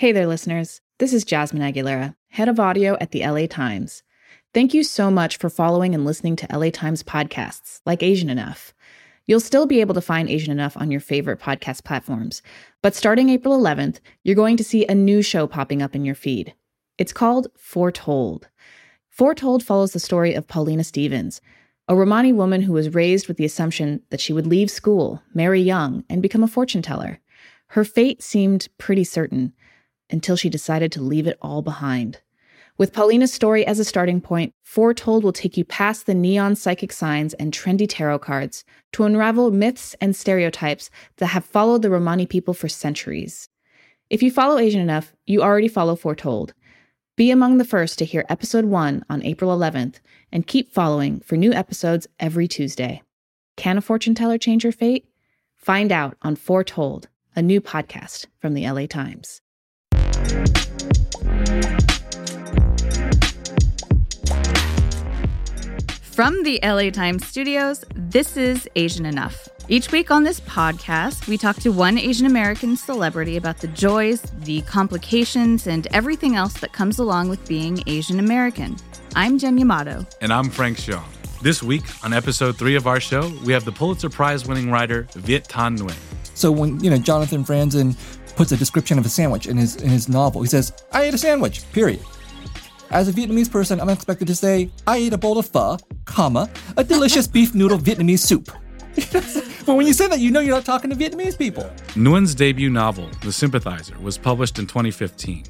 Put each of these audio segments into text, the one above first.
Hey there, listeners. This is Jasmine Aguilera, head of audio at the LA Times. Thank you so much for following and listening to LA Times podcasts like Asian Enough. You'll still be able to find Asian Enough on your favorite podcast platforms, but starting April 11th, you're going to see a new show popping up in your feed. It's called Foretold. Foretold follows the story of Paulina Stevens, a Romani woman who was raised with the assumption that she would leave school, marry young, and become a fortune teller. Her fate seemed pretty certain until she decided to leave it all behind. With Paulina's story as a starting point, Foretold will take you past the neon psychic signs and trendy tarot cards to unravel myths and stereotypes that have followed the Romani people for centuries. If you follow Asian enough, you already follow Foretold. Be among the first to hear episode 1 on April 11th and keep following for new episodes every Tuesday. Can a fortune teller change your fate? Find out on Foretold, a new podcast from the LA Times. From the LA Times studios, this is Asian Enough. Each week on this podcast, we talk to one Asian American celebrity about the joys, the complications, and everything else that comes along with being Asian American. I'm Jen Yamato. And I'm Frank Shyong. This week, on episode three of our show, we have the Pulitzer Prize winning writer Viet Thanh Nguyen. So when, you know, Jonathan Franzen puts a description of a sandwich in his in his novel, he says, I ate a sandwich, period. As a Vietnamese person, I'm expected to say, I ate a bowl of pho, comma, a delicious beef noodle Vietnamese soup. but when you say that, you know you're not talking to Vietnamese people. Nguyen's debut novel, The Sympathizer, was published in 2015.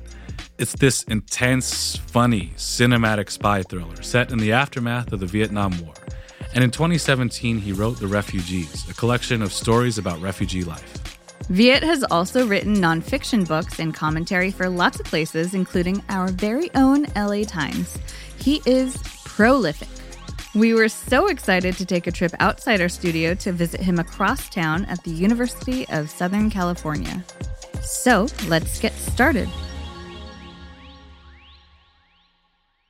It's this intense, funny, cinematic spy thriller set in the aftermath of the Vietnam War. And in 2017, he wrote The Refugees, a collection of stories about refugee life. Viet has also written nonfiction books and commentary for lots of places, including our very own LA Times. He is prolific. We were so excited to take a trip outside our studio to visit him across town at the University of Southern California. So let's get started.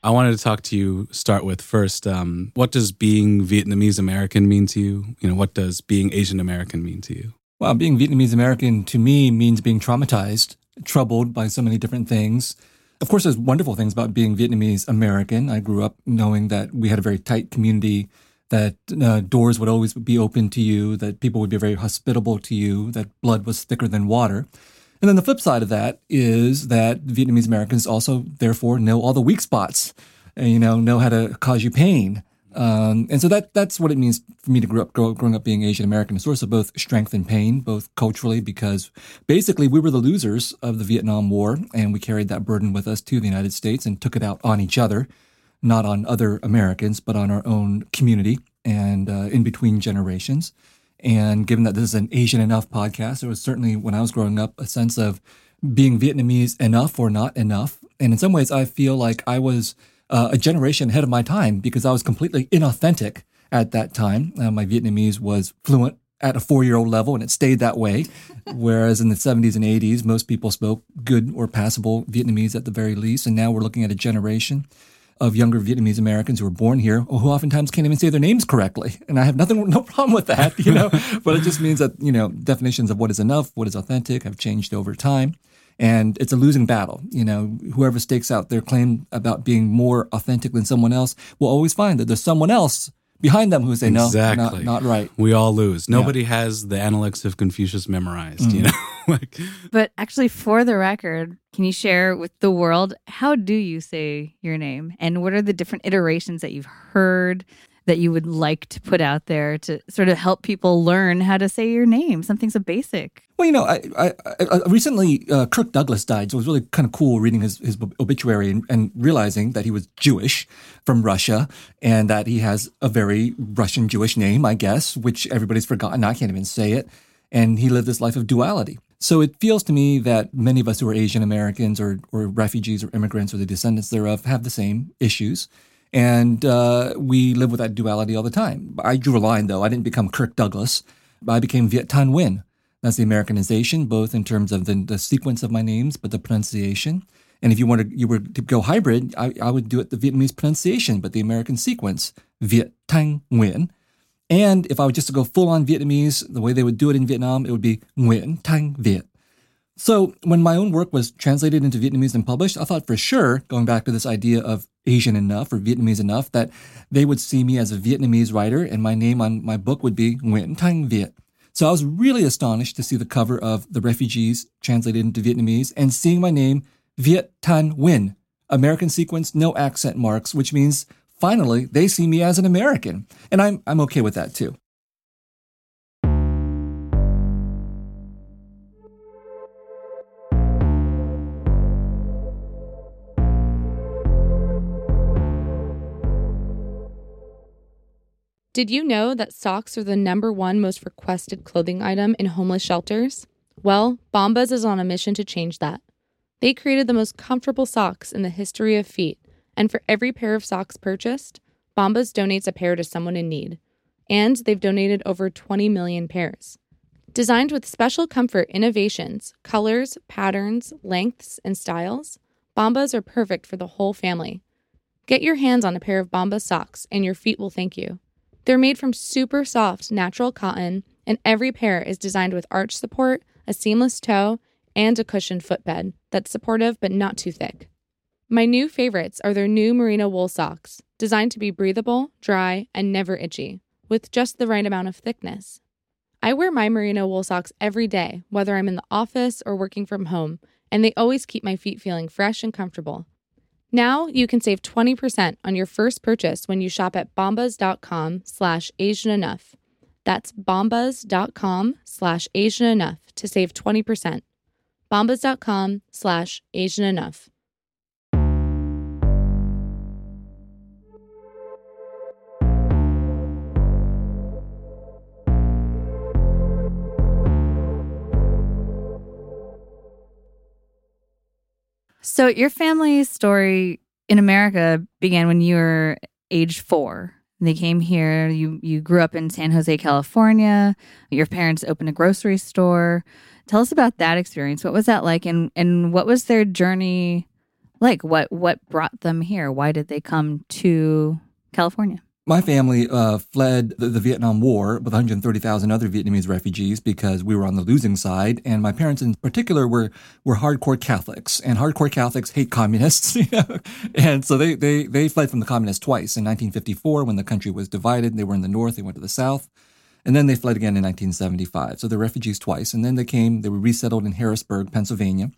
I wanted to talk to you, start with first, um, what does being Vietnamese American mean to you? You know, what does being Asian American mean to you? Well, being Vietnamese American to me means being traumatized, troubled by so many different things. Of course, there's wonderful things about being Vietnamese American. I grew up knowing that we had a very tight community, that uh, doors would always be open to you, that people would be very hospitable to you, that blood was thicker than water. And then the flip side of that is that Vietnamese Americans also, therefore, know all the weak spots, and, you know, know how to cause you pain, um, and so that that's what it means for me to grow up, grow, growing up being Asian American, a source of both strength and pain, both culturally, because basically we were the losers of the Vietnam War, and we carried that burden with us to the United States and took it out on each other, not on other Americans, but on our own community and uh, in between generations. And given that this is an Asian enough podcast, there was certainly when I was growing up a sense of being Vietnamese enough or not enough. And in some ways, I feel like I was uh, a generation ahead of my time because I was completely inauthentic at that time. Uh, my Vietnamese was fluent at a four year old level and it stayed that way. Whereas in the 70s and 80s, most people spoke good or passable Vietnamese at the very least. And now we're looking at a generation of younger Vietnamese Americans who are born here who oftentimes can't even say their names correctly. And I have nothing, no problem with that, you know, but it just means that, you know, definitions of what is enough, what is authentic have changed over time and it's a losing battle. You know, whoever stakes out their claim about being more authentic than someone else will always find that there's someone else behind them who say exactly. no, not, not right. We all lose. Nobody yeah. has the Analects of Confucius memorized. Mm. You know, like. But actually, for the record, can you share with the world how do you say your name, and what are the different iterations that you've heard? That you would like to put out there to sort of help people learn how to say your name, something so basic. Well, you know, I, I, I recently uh, Kirk Douglas died, so it was really kind of cool reading his, his obituary and, and, realizing that he was Jewish from Russia and that he has a very Russian Jewish name, I guess, which everybody's forgotten. I can't even say it. And he lived this life of duality. So it feels to me that many of us who are Asian Americans or, or refugees or immigrants or the descendants thereof have the same issues. And uh, we live with that duality all the time. I drew a line, though. I didn't become Kirk Douglas. I became Viet Thanh Nguyen that's the Americanization, both in terms of the, the sequence of my names, but the pronunciation. And if you wanted, you were to go hybrid, I, I would do it the Vietnamese pronunciation, but the American sequence, Viet Thanh Nguyen. And if I were just to go full on Vietnamese, the way they would do it in Vietnam, it would be Nguyen Thanh Viet. So when my own work was translated into Vietnamese and published, I thought for sure, going back to this idea of Asian enough or Vietnamese enough, that they would see me as a Vietnamese writer and my name on my book would be Nguyen Thanh Viet. So I was really astonished to see the cover of The Refugees translated into Vietnamese and seeing my name Viet Thanh Nguyen, American sequence, no accent marks, which means finally they see me as an American. And I'm, I'm okay with that too. Did you know that socks are the number one most requested clothing item in homeless shelters? Well, Bombas is on a mission to change that. They created the most comfortable socks in the history of feet, and for every pair of socks purchased, Bombas donates a pair to someone in need. And they've donated over 20 million pairs. Designed with special comfort innovations, colors, patterns, lengths, and styles, Bombas are perfect for the whole family. Get your hands on a pair of Bombas socks, and your feet will thank you. They're made from super soft natural cotton, and every pair is designed with arch support, a seamless toe, and a cushioned footbed that's supportive but not too thick. My new favorites are their new merino wool socks, designed to be breathable, dry, and never itchy, with just the right amount of thickness. I wear my merino wool socks every day, whether I'm in the office or working from home, and they always keep my feet feeling fresh and comfortable. Now you can save 20% on your first purchase when you shop at bombas.com slash Asian enough. That's bombas.com slash Asian enough to save 20%. bombas.com slash Asian enough. So your family story in America began when you were age four. They came here. You you grew up in San Jose, California. Your parents opened a grocery store. Tell us about that experience. What was that like, and and what was their journey like? What what brought them here? Why did they come to California? My family uh, fled the, the, Vietnam War with 130,000 other Vietnamese refugees because we were on the losing side, and my parents in particular were were hardcore Catholics, and hardcore Catholics hate communists, you know? and so they, they they fled from the communists twice. In 1954, when the country was divided, they were in the north, they went to the south, and then they fled again in 1975. So they're refugees twice, and then they came, they were resettled in Harrisburg, Pennsylvania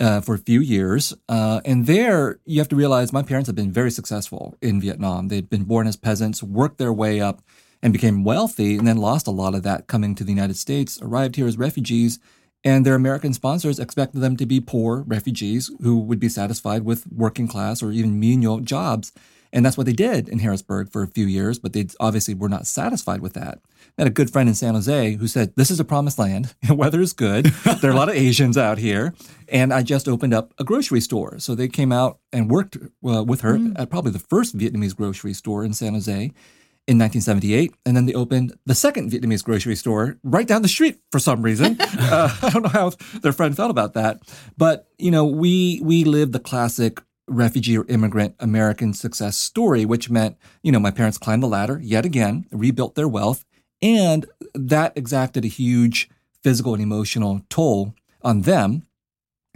uh, for a few years. Uh, and there, you have to realize my parents have been very successful in Vietnam. They'd been born as peasants, worked their way up, and became wealthy, and then lost a lot of that coming to the United States, arrived here as refugees. And their American sponsors expected them to be poor refugees who would be satisfied with working class or even menial jobs. And that's what they did in Harrisburg for a few years, but they obviously were not satisfied with that. I had a good friend in San Jose who said, This is a promised land. Weather is good. there are a lot of Asians out here. And I just opened up a grocery store. So they came out and worked uh, with her mm. at probably the first Vietnamese grocery store in San Jose in 1978. And then they opened the second Vietnamese grocery store right down the street for some reason. uh, I don't know how their friend felt about that. But, you know, we, we lived the classic refugee or immigrant American success story, which meant, you know, my parents climbed the ladder yet again, rebuilt their wealth, and that exacted a huge physical and emotional toll on them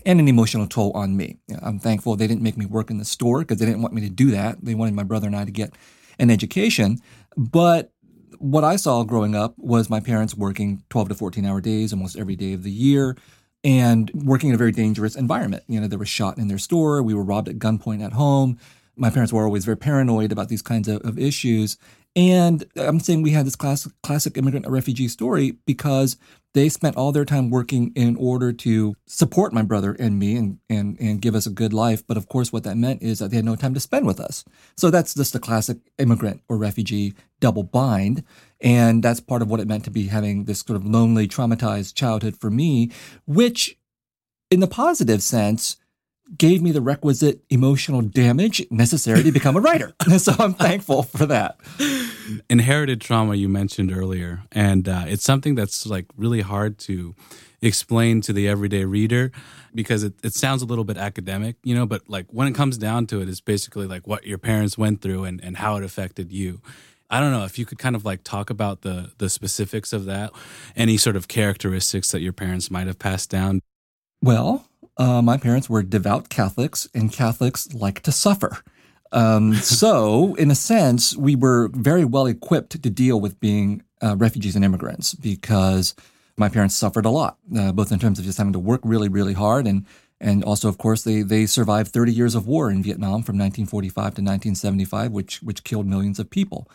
and an emotional toll on me. I'm thankful they didn't make me work in the store because they didn't want me to do that. They wanted my brother and I to get an education. But what I saw growing up was my parents working 12 to 14 hour days almost every day of the year and working in a very dangerous environment. You know, they were shot in their store. We were robbed at gunpoint at home. My parents were always very paranoid about these kinds of, of issues. And I'm saying we had this classic, classic immigrant refugee story because they spent all their time working in order to support my brother and me and, and, and give us a good life. But of course, what that meant is that they had no time to spend with us. So that's just a classic immigrant or refugee double bind. And that's part of what it meant to be having this sort of lonely, traumatized childhood for me, which in the positive sense, gave me the requisite emotional damage necessary to become a writer. so I'm thankful for that. Inherited trauma you mentioned earlier, and uh, it's something that's like really hard to explain to the everyday reader because it, it sounds a little bit academic, you know, but like when it comes down to it, it's basically like what your parents went through and, and how it affected you. I don't know if you could kind of like talk about the the specifics of that, any sort of characteristics that your parents might have passed down. Well, uh, my parents were devout Catholics, and Catholics like to suffer. Um, so, in a sense, we were very well equipped to deal with being uh, refugees and immigrants because my parents suffered a lot, uh, both in terms of just having to work really, really hard and and also, of course, they, they survived 30 years of war in Vietnam from 1945 to 1975, which, which killed millions of people.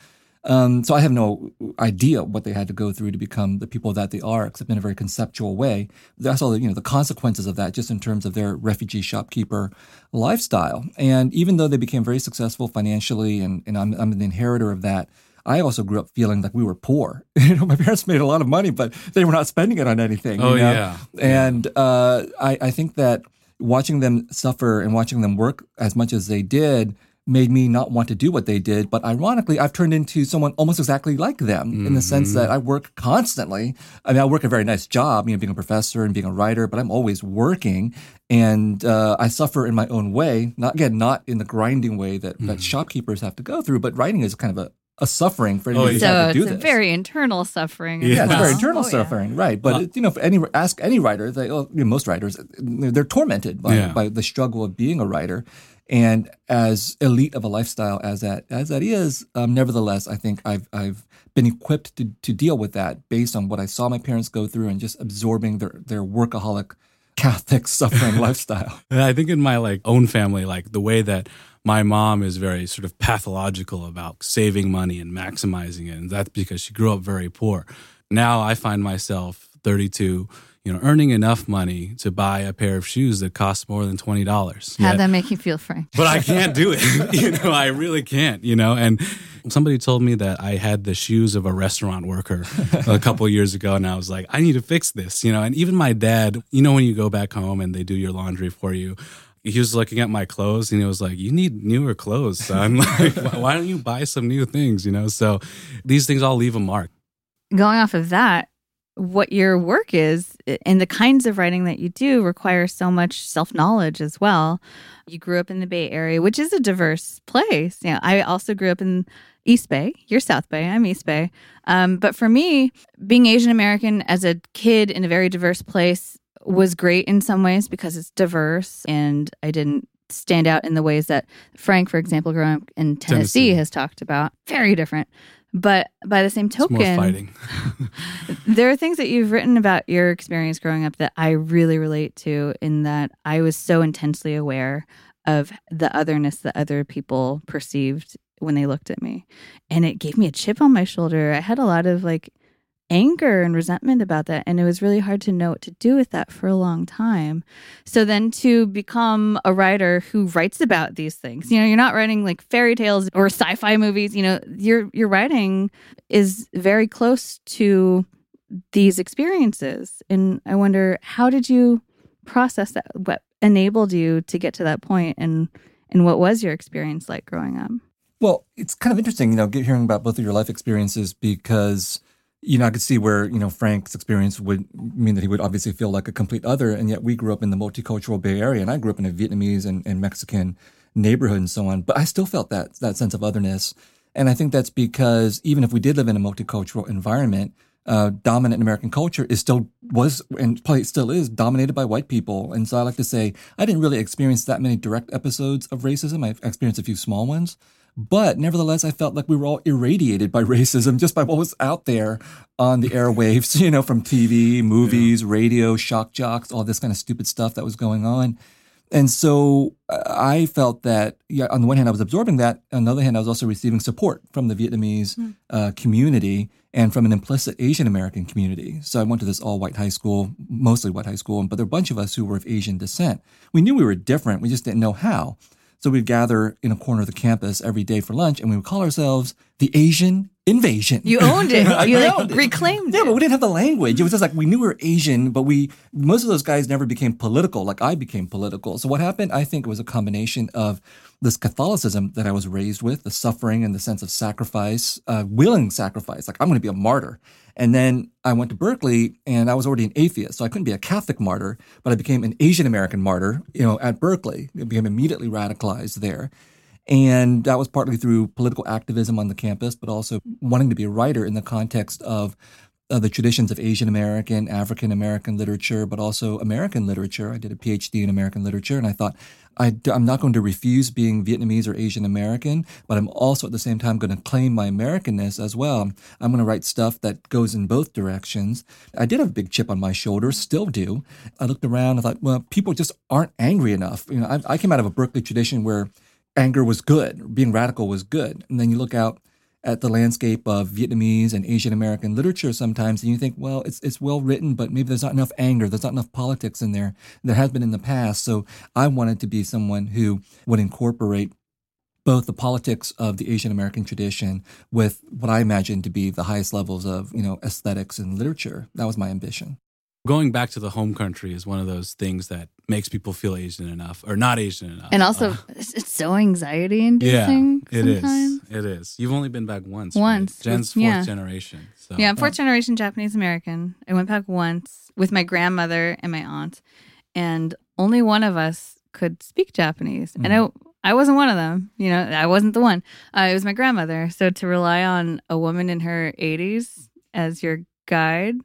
Um, so I have no idea what they had to go through to become the people that they are, except in a very conceptual way. That's all the, you know, the consequences of that just in terms of their refugee shopkeeper lifestyle. And even though they became very successful financially and, and I'm, I'm the inheritor of that, I also grew up feeling like we were poor. you know, my parents made a lot of money, but they were not spending it on anything. Oh you know? yeah, and uh, I, I think that watching them suffer and watching them work as much as they did made me not want to do what they did. But ironically, I've turned into someone almost exactly like them mm-hmm. in the sense that I work constantly. I mean, I work a very nice job, you know, being a professor and being a writer, but I'm always working and uh, I suffer in my own way. Not again, not in the grinding way that, mm-hmm. that shopkeepers have to go through, but writing is kind of a, a suffering for anyone oh, yeah. so to do it's this. a very internal suffering. Yeah, yeah it's very internal oh, suffering, yeah. right? But uh, you know, any ask any writer, they, well, you know, most writers, they're tormented by, yeah. by the struggle of being a writer. And as elite of a lifestyle as that as that is, um, nevertheless, I think I've I've been equipped to to deal with that based on what I saw my parents go through and just absorbing their their workaholic Catholic suffering lifestyle. I think in my like own family, like the way that my mom is very sort of pathological about saving money and maximizing it. And that's because she grew up very poor. Now I find myself 32, you know, earning enough money to buy a pair of shoes that cost more than $20. How'd that make you feel, Frank? But I can't do it. you know, I really can't, you know, and somebody told me that I had the shoes of a restaurant worker a couple years ago, and I was like, I need to fix this, you know. And even my dad, you know, when you go back home and they do your laundry for you, he was looking at my clothes and he was like, "You need newer clothes, son. like, why don't you buy some new things?" You know. So these things all leave a mark. Going off of that, what your work is and the kinds of writing that you do require so much self knowledge as well. You grew up in the Bay Area, which is a diverse place. Yeah, you know, I also grew up in East Bay. You're South Bay. I'm East Bay. Um, but for me, being Asian American as a kid in a very diverse place was great in some ways because it's diverse and I didn't stand out in the ways that Frank, for example, growing up in Tennessee, Tennessee. has talked about. Very different. But by the same token, there are things that you've written about your experience growing up that I really relate to, in that I was so intensely aware of the otherness that other people perceived when they looked at me. And it gave me a chip on my shoulder. I had a lot of like anger and resentment about that. And it was really hard to know what to do with that for a long time. So then to become a writer who writes about these things, you know, you're not writing like fairy tales or sci-fi movies, you know, your your writing is very close to these experiences. And I wonder how did you process that? What enabled you to get to that point and and what was your experience like growing up? Well, it's kind of interesting, you know, hearing about both of your life experiences because you know, I could see where, you know, Frank's experience would mean that he would obviously feel like a complete other. And yet we grew up in the multicultural Bay Area and I grew up in a Vietnamese and, and Mexican neighborhood and so on. But I still felt that, that sense of otherness. And I think that's because even if we did live in a multicultural environment, uh, dominant American culture is still was and probably still is dominated by white people. And so I like to say I didn't really experience that many direct episodes of racism. I've experienced a few small ones. But nevertheless, I felt like we were all irradiated by racism just by what was out there on the airwaves, you know, from TV, movies, yeah. radio, shock jocks, all this kind of stupid stuff that was going on. And so uh, I felt that, yeah, on the one hand, I was absorbing that. On the other hand, I was also receiving support from the Vietnamese mm. uh, community and from an implicit Asian American community. So I went to this all white high school, mostly white high school, but there were a bunch of us who were of Asian descent. We knew we were different, we just didn't know how. So we'd gather in a corner of the campus every day for lunch and we would call ourselves the Asian invasion. You owned it. you like reclaimed it. yeah, but we didn't have the language. It was just like we knew we were Asian, but we most of those guys never became political like I became political. So what happened, I think, it was a combination of this Catholicism that I was raised with, the suffering and the sense of sacrifice, uh, willing sacrifice. Like I'm going to be a martyr. And then I went to Berkeley and I was already an atheist. So I couldn't be a Catholic martyr, but I became an Asian American martyr, you know, at Berkeley. I became immediately radicalized there. And that was partly through political activism on the campus, but also wanting to be a writer in the context of uh, the traditions of Asian American, African American literature, but also American literature. I did a PhD in American literature, and I thought I, am not going to refuse being Vietnamese or Asian American, but I'm also at the same time going to claim my Americanness as well. I'm going to write stuff that goes in both directions. I did have a big chip on my shoulder, still do. I looked around, I thought, well, people just aren't angry enough. You know, I, I came out of a Berkeley tradition where anger was good, being radical was good. And then you look out at the landscape of Vietnamese and Asian American literature sometimes, and you think, well, it's it's well written, but maybe there's not enough anger, there's not enough politics in there. There has been in the past. So I wanted to be someone who would incorporate both the politics of the Asian American tradition with what I imagine to be the highest levels of, you know, aesthetics and literature. That was my ambition going back to the home country is one of those things that makes people feel Asian enough or not Asian enough. And also, uh, it's so anxiety inducing. Yeah, it is. It is. You've only been back once. Once. Right? Jen's fourth yeah. generation. So. Yeah, I'm fourth generation Japanese American. I went back once with my grandmother and my aunt, and only one of us could speak Japanese. Mm. And I, I wasn't one of them. You know, I wasn't the one. Uh, it was my grandmother. So to rely on a woman in her 80s as your guide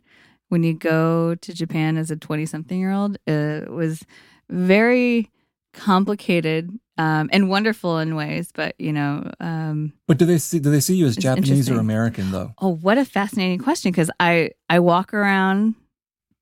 when you go to Japan as a 20 something year old it was very complicated um, and wonderful in ways, but you know. Um, but do they see do they see you as Japanese or American though? Oh, what a fascinating question! Because I I walk around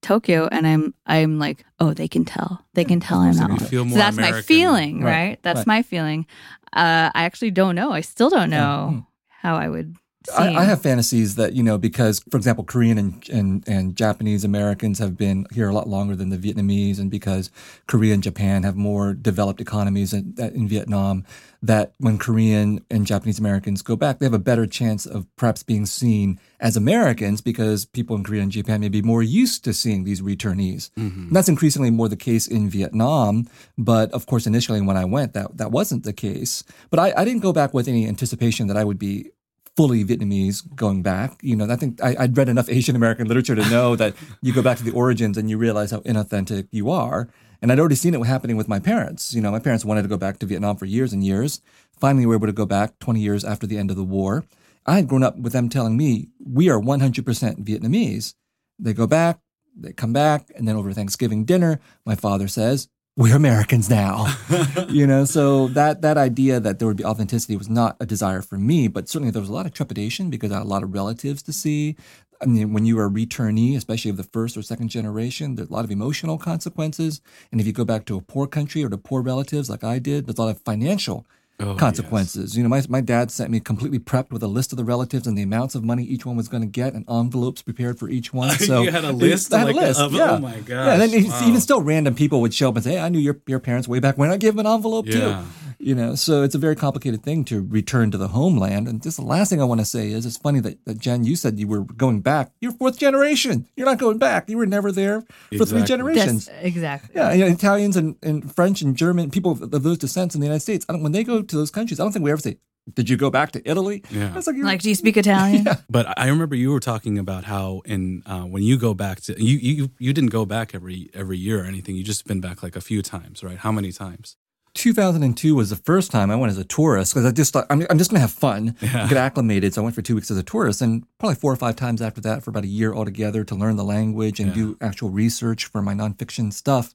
Tokyo and I'm I'm like, oh, they can tell, they can tell I'm not. So that's American. my feeling, right? right? That's right. my feeling. Uh, I actually don't know. I still don't know yeah. how I would I, I, have fantasies that you know because, for example, Korean and, and and Japanese Americans have been here a lot longer than the Vietnamese, and because Korea and Japan have more developed economies in, in Vietnam, that when Korean and Japanese Americans go back, they have a better chance of perhaps being seen as Americans because people in Korea and Japan may be more used to seeing these returnees. Mm-hmm. that's increasingly more the case in Vietnam, but of course, initially when I went, that that wasn't the case. But I, I didn't go back with any anticipation that I would be fully Vietnamese going back. You know, I think I, would read enough Asian American literature to know that you go back to the origins and you realize how inauthentic you are. And I'd already seen it happening with my parents. You know, my parents wanted to go back to Vietnam for years and years. Finally, we were able to go back 20 years after the end of the war. I had grown up with them telling me, we are 100% Vietnamese. They go back, they come back, and then over Thanksgiving dinner, my father says, we're Americans now. you know, so that that idea that there would be authenticity was not a desire for me, but certainly there was a lot of trepidation because I had a lot of relatives to see. I mean, when you are a returnee, especially of the first or second generation, there's a lot of emotional consequences. And if you go back to a poor country or to poor relatives like I did, there's a lot of financial oh, consequences. Yes. You know, my, my dad sent me completely prepped with a list of the relatives and the amounts of money each one was going to get and envelopes prepared for each one. So you had a list? I had like a list. Of, yeah. Oh my god. Yeah, and then wow. even still random people would show up and say, hey, I knew your, your parents way back when. I gave them an envelope yeah. too. You know, so it's a very complicated thing to return to the homeland. And just the last thing I want to say is it's funny that, that Jen, you said you were going back. You're fourth generation. You're not going back. You were never there for exactly. three generations. That's, exactly. Yeah, you know, Italians and, and French and German, people of those descents in the United States, when they go to those countries, I don't think we ever say, did you go back to Italy? Yeah. Like, like, do you speak Italian? yeah. But I remember you were talking about how in uh, when you go back to you, you you didn't go back every every year or anything. You just been back like a few times, right? How many times? 2002 was the first time I went as a tourist because I just thought I'm, I'm just going to have fun, yeah. get acclimated. So I went for two weeks as a tourist, and probably four or five times after that for about a year altogether to learn the language and yeah. do actual research for my nonfiction stuff,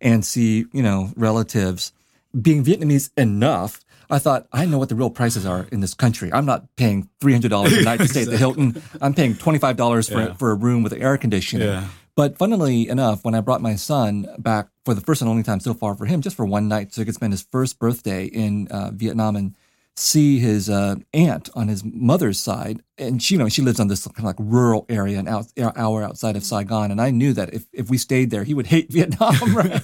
and see you know relatives. Being Vietnamese enough, I thought I know what the real prices are in this country. I'm not paying three hundred dollars a night to stay at the Hilton. I'm paying twenty five dollars for yeah. for a room with air conditioning. But funnily enough, when I brought my son back for the first and only time so far for him, just for one night, so he could spend his first birthday in uh, Vietnam and see his uh, aunt on his mother's side, and she, you know, she lives on this kind of like rural area, an out, hour outside of Saigon, and I knew that if, if we stayed there, he would hate Vietnam. Right?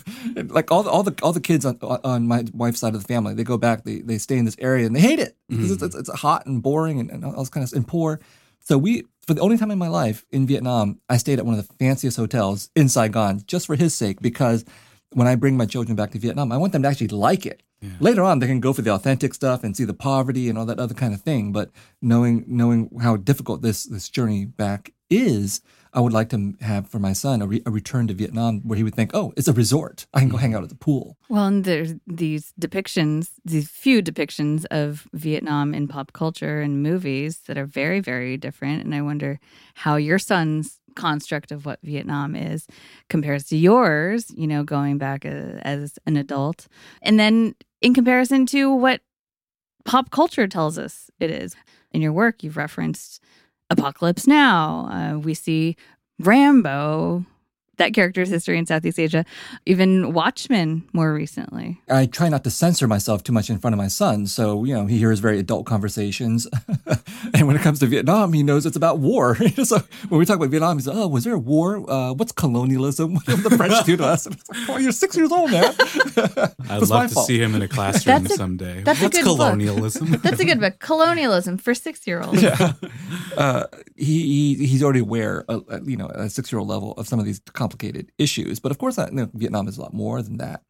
like all the, all the all the kids on on my wife's side of the family, they go back, they they stay in this area, and they hate it because mm-hmm. it's, it's, it's, hot and boring and, and all this kind of and poor. So we, for the only time in my life in Vietnam, I stayed at one of the fanciest hotels in Saigon just for his sake because when I bring my children back to Vietnam, I want them to actually like it. Yeah. Later on, they can go for the authentic stuff and see the poverty and all that other kind of thing. But knowing knowing how difficult this this journey back is, I would like to have for my son a, re- a return to Vietnam where he would think, oh, it's a resort. I can go hang out at the pool. Well, and there's these depictions, these few depictions of Vietnam in pop culture and movies that are very, very different. And I wonder how your son's construct of what Vietnam is compares to yours, you know, going back a, as an adult. And then in comparison to what pop culture tells us it is. In your work, you've referenced Apocalypse Now. Uh, we see Rambo that character's history in Southeast Asia, even Watchmen more recently. I try not to censor myself too much in front of my son. So, you know, he hears very adult conversations. and when it comes to Vietnam, he knows it's about war. so when we talk about Vietnam, he's like, oh, was there a war? Uh, what's colonialism? What did the French do to us? Like, oh, you're six years old, man. I'd love to fault. see him in a classroom that's a, someday. That's what's a good colonialism? Book. that's a good book. Colonialism for six year olds. Yeah. Uh, he, he, he's already aware, uh, you know, at a six year old level of some of these complicated issues. But of course, you know, Vietnam is a lot more than that.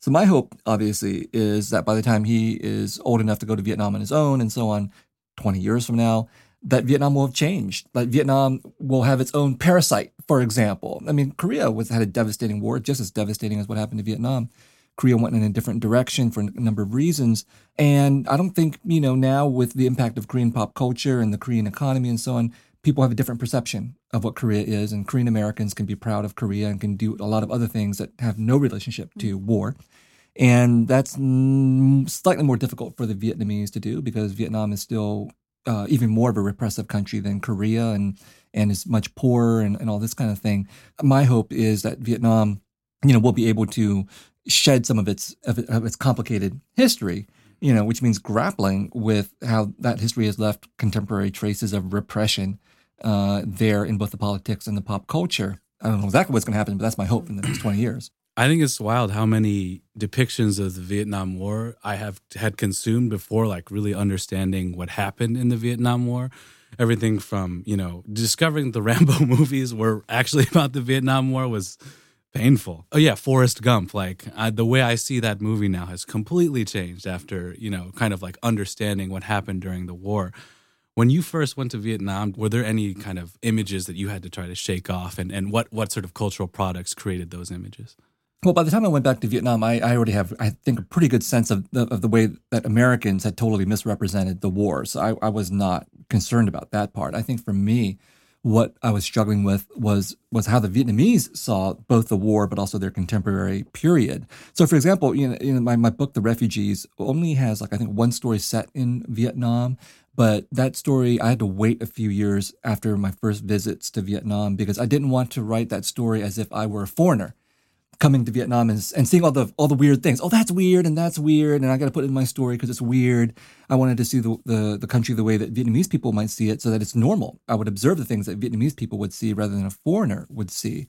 So my hope, obviously, is that by the time he is old enough to go to Vietnam on his own and so on, 20 years from now, that Vietnam will have changed. That Vietnam will have its own parasite, for example. I mean, Korea was had a devastating war, just as devastating as what happened to Vietnam. Korea went in a different direction for a number of reasons. And I don't think, you know, now with the impact of Korean pop culture and the Korean economy and so on, people have a different perception of what Korea is, and Korean Americans can be proud of Korea and can do a lot of other things that have no relationship to mm-hmm. war. And that's slightly more difficult for the Vietnamese to do because Vietnam is still uh, even more of a repressive country than Korea and and is much poorer and, and all this kind of thing. My hope is that Vietnam, you know, will be able to shed some of its of, of its complicated history you know, which means grappling with how that history has left contemporary traces of repression uh, there in both the politics and the pop culture. I don't know exactly what's going to happen, but that's my hope in the next 20 years. I think it's wild how many depictions of the Vietnam War I have had consumed before, like really understanding what happened in the Vietnam War. Everything from, you know, discovering the Rambo movies were actually about the Vietnam War was painful. Oh, yeah, Forrest Gump. Like I, the way I see that movie now has completely changed after, you know, kind of like understanding what happened during the war. When you first went to Vietnam, were there any kind of images that you had to try to shake off? And, and what, what sort of cultural products created those images? Well, by the time I went back to Vietnam, I, I already have, I think, a pretty good sense of the, of the way that Americans had totally misrepresented the war. So I, I was not concerned about that part. I think for me, what I was struggling with was was how the Vietnamese saw both the war but also their contemporary period. So, for example, you know, my, my book, The Refugees, only has like I think one story set in Vietnam, but that story, I had to wait a few years after my first visits to Vietnam because I didn't want to write that story as if I were a foreigner coming to Vietnam and, and seeing all the all the weird things. Oh, that's weird and that's weird, and I got to put it in my story because it's weird. I wanted to see the, the the country the way that Vietnamese people might see it, so that it's normal. I would observe the things that Vietnamese people would see rather than a foreigner would see.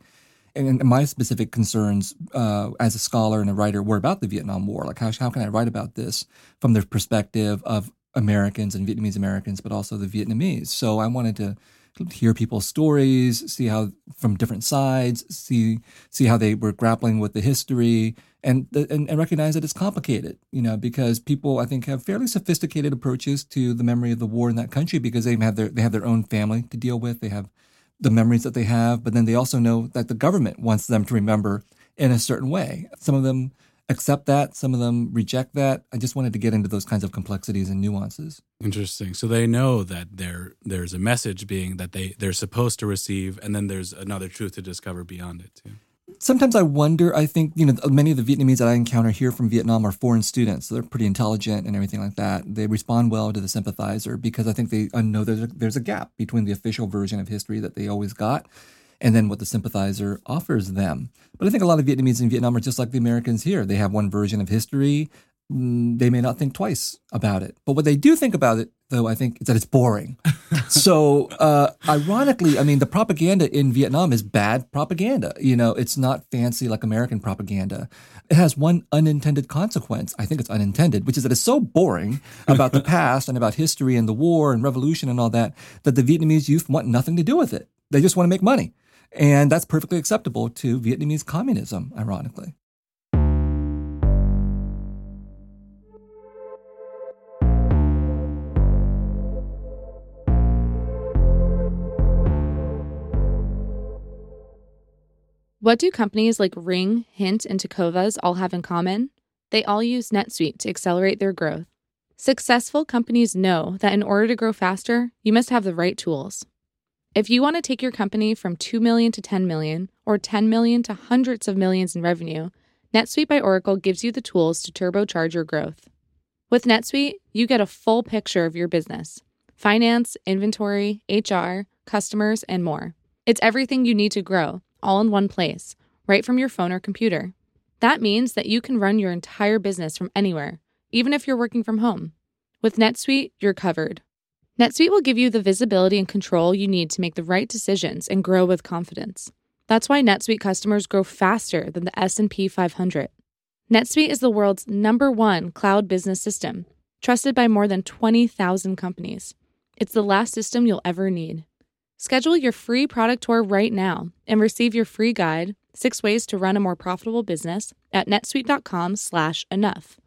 And, my specific concerns uh, as a scholar and a writer were about the Vietnam War. Like, how, how can I write about this from the perspective of Americans and Vietnamese Americans, but also the Vietnamese? So I wanted to hear people's stories, see how from different sides, see see how they were grappling with the history, and and, and recognize that it's complicated. You know, because people I think have fairly sophisticated approaches to the memory of the war in that country because they have their they have their own family to deal with. They have the memories that they have, but then they also know that the government wants them to remember in a certain way. Some of them accept that, some of them reject that. I just wanted to get into those kinds of complexities and nuances. Interesting. So they know that there there's a message being that they they're supposed to receive and then there's another truth to discover beyond it too. Sometimes I wonder, I think, you know, many of the Vietnamese that I encounter here from Vietnam are foreign students. So they're pretty intelligent and everything like that. They respond well to the sympathizer because I think they know there's a, there's a gap between the official version of history that they always got and then what the sympathizer offers them. But I think a lot of Vietnamese in Vietnam are just like the Americans here. They have one version of history. Mm, they may not think twice about it. But what they do think about it, though, I think, is that it's boring. so, uh, ironically, I mean, the propaganda in Vietnam is bad propaganda. You know, it's not fancy like American propaganda. It has one unintended consequence. I think it's unintended, which is that it's so boring about the past and about history and the war and revolution and all that, that the Vietnamese youth want nothing to do with it. They just want to make money. And that's perfectly acceptable to Vietnamese communism, ironically. What do companies like Ring, Hint, and Tecovas all have in common? They all use NetSuite to accelerate their growth. Successful companies know that in order to grow faster, you must have the right tools. If you want to take your company from 2 million to 10 million or 10 million to hundreds of millions in revenue, NetSuite by Oracle gives you the tools to turbocharge your growth. With NetSuite, you get a full picture of your business finance, inventory, HR, customers, and more. It's everything you need to grow, all in one place, right from your phone or computer. That means that you can run your entire business from anywhere, even if you're working from home. With NetSuite, you're covered. NetSuite will give you the visibility and control you need to make the right decisions and grow with confidence. That's why NetSuite customers grow faster than the S&P 500. NetSuite is the world's number 1 cloud business system, trusted by more than 20,000 companies. It's the last system you'll ever need. Schedule your free product tour right now and receive your free guide, 6 ways to run a more profitable business at netsuite.com/enough.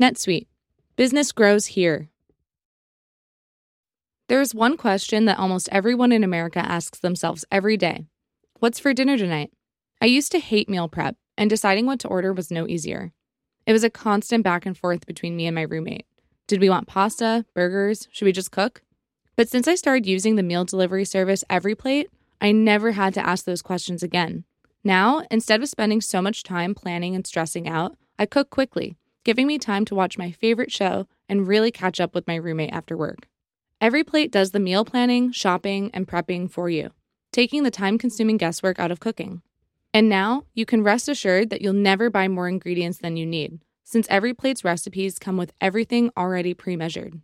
NetSuite. Business grows here. There's one question that almost everyone in America asks themselves every day. What's for dinner tonight? I used to hate meal prep, and deciding what to order was no easier. It was a constant back and forth between me and my roommate. Did we want pasta, burgers? Should we just cook? But since I started using the meal delivery service Every Plate, I never had to ask those questions again. Now, instead of spending so much time planning and stressing out, I cook quickly, giving me time to watch my favorite show and really catch up with my roommate after work. EveryPlate does the meal planning, shopping, and prepping for you, taking the time consuming guesswork out of cooking. And now you can rest assured that you'll never buy more ingredients than you need, since EveryPlate's recipes come with everything already pre measured.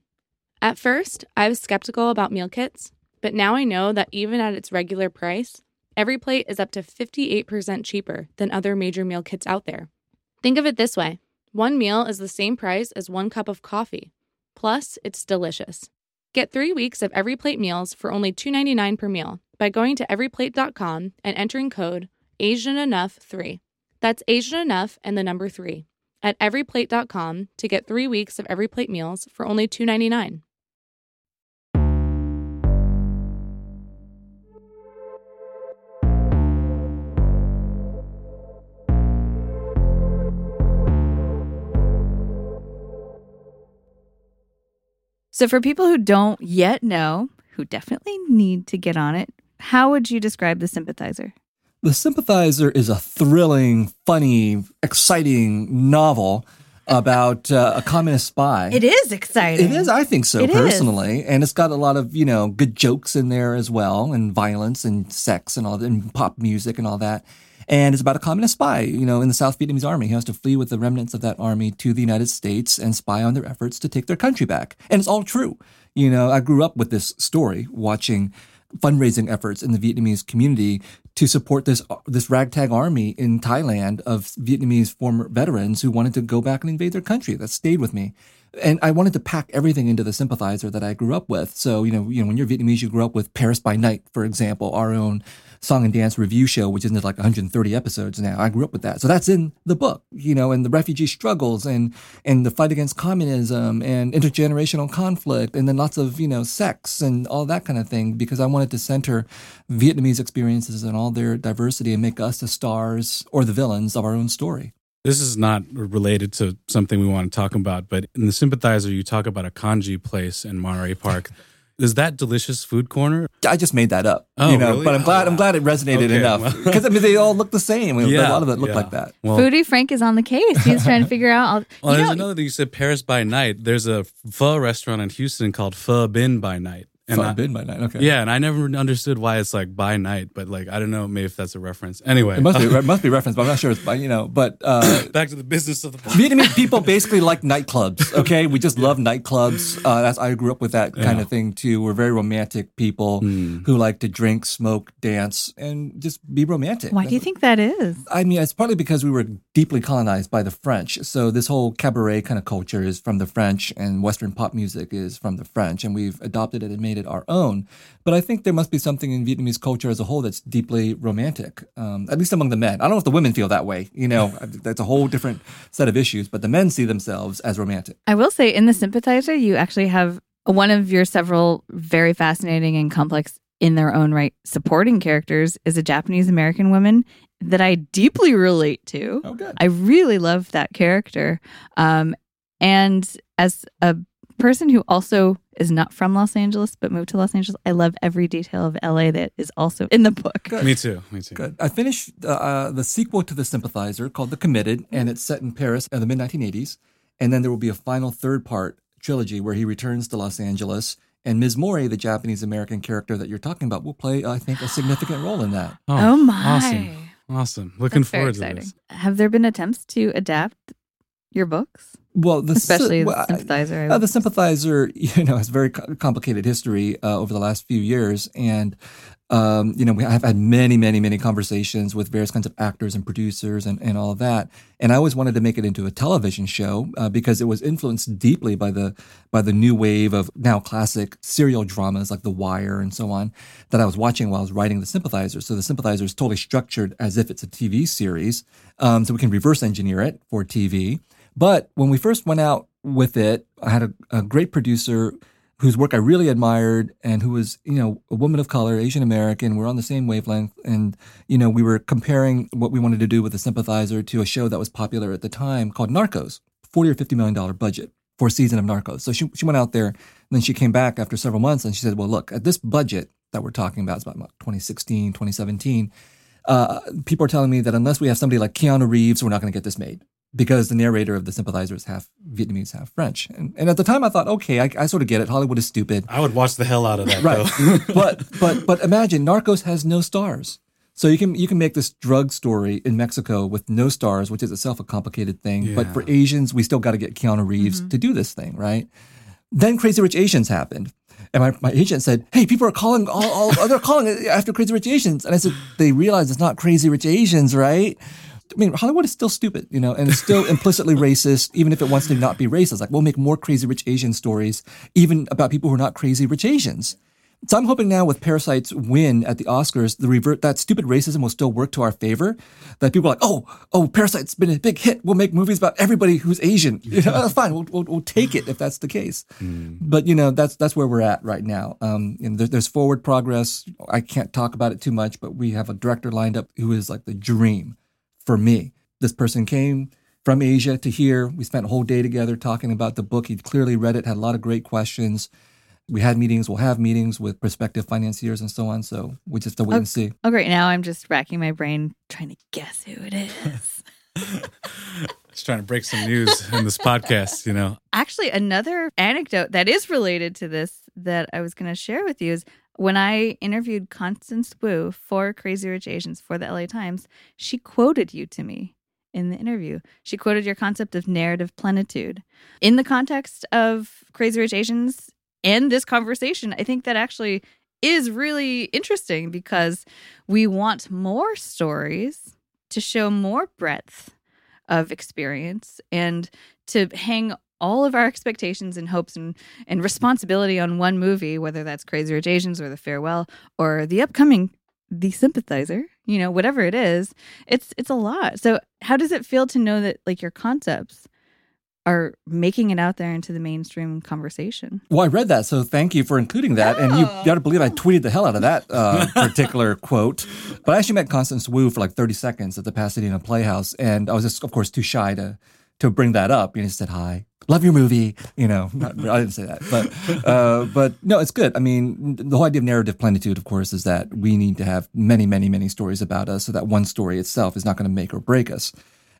At first, I was skeptical about meal kits, but now I know that even at its regular price, EveryPlate is up to 58% cheaper than other major meal kits out there. Think of it this way one meal is the same price as one cup of coffee, plus, it's delicious. Get three weeks of EveryPlate meals for only $2.99 per meal by going to everyplate.com and entering code AsianEnough3. That's Asian Enough and the number three at everyplate.com to get three weeks of EveryPlate meals for only $2.99. So, for people who don't yet know, who definitely need to get on it, how would you describe the sympathizer? The Sympathizer is a thrilling, funny, exciting novel about uh, a communist spy. It is exciting. It is, I think so, It is. personally. And it's got a lot of, you know, good jokes in there as well, and violence and sex and all that, and pop music and all that. And it's about a communist spy, you know, in the South Vietnamese army. He has to flee with the remnants of that army to the United States and spy on their efforts to take their country back. And it's all true. You know, I grew up with this story watching fundraising efforts in the Vietnamese community to support this this ragtag army in Thailand of Vietnamese former veterans who wanted to go back and invade their country. That stayed with me. And I wanted to pack everything into the sympathizer that I grew up with. So, you know, you know, when you're Vietnamese, you grew up with Paris by Night, for example, our own song and dance revue show, which is into like 130 episodes now. I grew up with that. So that's in the book, you know, and the refugee struggles and, and the fight against communism and intergenerational conflict and then lots of, you know, sex and all that kind of thing because I wanted to center Vietnamese experiences and all their diversity and make us the stars or the villains of our own story. This is not related to something we want to talk about, but in the sympathizer, you talk about a congee place in Monterey Park. is that delicious food corner? I just made that up, Oh, you know, really? but I'm glad I'm glad it resonated Okay, enough well- because I mean they all look the same. Yeah, a lot of it look yeah. like that. Well, Foodie Frank is on the case. He's trying to figure out. All, well there's know, another thing you said Paris by night. There's a pho restaurant in Houston called Pho Binh by night. And Fun I- bid by night. Okay. yeah, and I never understood why it's like by night, but like I don't know, maybe if that's a reference. Anyway, It must be it must be referenced, but I'm not sure it's by you know. But uh, back to the business of the Vietnamese people basically like nightclubs. Okay, we just love nightclubs. Uh, that's I grew up with that kind Yeah. Of thing too. We're very romantic people who like to drink, smoke, dance, and just be romantic. why do you think that is? I mean, it's partly because we were deeply colonized by the French. So this whole cabaret kind of culture is from the French, and Western pop music is from the French, and we've adopted it and made it our own. But I think there must be something in Vietnamese culture as a whole that's deeply romantic, um, at least among the men. I don't know if the women feel that way. You know, that's a whole different set of issues. But the men see themselves as romantic. I will say in the sympathizer, you actually have one of your several very fascinating and complex in their own right supporting characters is a Japanese American woman that I deeply relate to. Oh, good. I really love that character. Um, and as a person who also is not from Los Angeles but moved to Los Angeles, I love every detail of LA that is also in the book. Good. Me too. Me too. Good. I finished uh, uh, the sequel to The Sympathizer called The Committed, and it's set in Paris in the mid 1980s. And then there will be a final third part trilogy where he returns to Los Angeles. And Ms. Mori, the Japanese American character that you're talking about, will play, I think, a significant role in that. Oh, my. Awesome. Awesome. Looking That's very forward to exciting. this. Have there been attempts to adapt your books? Well, the sy- Especially well, the sympathizer. I Uh, the sympathizer, you know, has very co- complicated history uh, over the last few years, and um, you know, have had many, many, many conversations with various kinds of actors and producers and, and all of that. And I always wanted to make it into a television show uh, because it was influenced deeply by the by the new wave of now classic serial dramas like The Wire and so on that I was watching while I was writing The Sympathizer. So The Sympathizer is totally structured as if it's a TV series, um, so we can reverse engineer it for TV. But when we first went out with it, I had a, a great producer whose work I really admired and who was, you know, a woman of color, Asian American. We're on the same wavelength. And, you know, we were comparing what we wanted to do with a sympathizer to a show that was popular at the time called Narcos, 40 or $50 million budget for a season of Narcos. So she, she went out there and then she came back after several months and she said, well, look, at this budget that we're talking about, it's about 2016, 2017, uh, people are telling me that unless we have somebody like Keanu Reeves, we're not going to get this made because the narrator of The Sympathizer is half Vietnamese, half French. And, and at the time, I thought, okay, I, I sort of get it. Hollywood is stupid. I would watch the hell out of that. Right. Though. but but but imagine Narcos has no stars. So you can you can make this drug story in Mexico with no stars, which is itself a complicated thing. But for Asians, we still got to get Keanu Reeves mm-hmm. to do this thing, right? Then Crazy Rich Asians happened. And my, my agent said, Hey, people are calling all, all they're calling after Crazy Rich Asians. And I said, They realize it's not Crazy Rich Asians, right? I mean, Hollywood is still stupid, you know, and it's still implicitly racist, even if it wants to not be racist. Like, we'll make more crazy rich Asian stories, even about people who are not crazy rich Asians. So I'm hoping now with Parasite's win at the Oscars, the revert that stupid racism will still work to our favor. That people are like, oh, oh, Parasite's been a big hit. We'll make movies about everybody who's Asian. You know, that's fine. We'll, we'll, we'll take it if that's the case. But you know, that's that's where we're at right now. Um, and there, there's forward progress. I can't talk about it too much, but we have a director lined up who is like the dream for me. This person came from Asia to here. We spent a whole day together talking about the book. He'd clearly read it, had a lot of great questions. We had meetings, we'll have meetings with prospective financiers and so on. So we just have to wait and see. oh, great. Now I'm just racking my brain trying to guess who it is. Just trying to break some news in this podcast. You know, Actually, another anecdote that is related to this that I was going to share with you is when I interviewed Constance Wu for Crazy Rich Asians for the LA Times, she quoted you to me in the interview. She quoted your concept of narrative plenitude. In the context of Crazy Rich Asians and this conversation, I think that actually is really interesting because we want more stories to show more breadth of experience and to hang all of our expectations and hopes and, and responsibility on one movie, whether that's Crazy Rich Asians or The Farewell or the upcoming The Sympathizer, you know, whatever it is, it's it's a lot. So how does it feel to know that like your concepts are making it out there into the mainstream conversation? Well, I read that, so thank you for including that. And you got to believe I tweeted the hell out of that uh, particular quote. But I actually met Constance Wu for like 30 seconds at the Pasadena Playhouse, and I was just, of course, too shy to to bring that up. You know, just said hi, love your movie. You know, not, I didn't say that, but uh, but no, it's good. I mean, the whole idea of narrative plenitude, of course, is that we need to have many, many, many stories about us, so that one story itself is not going to make or break us.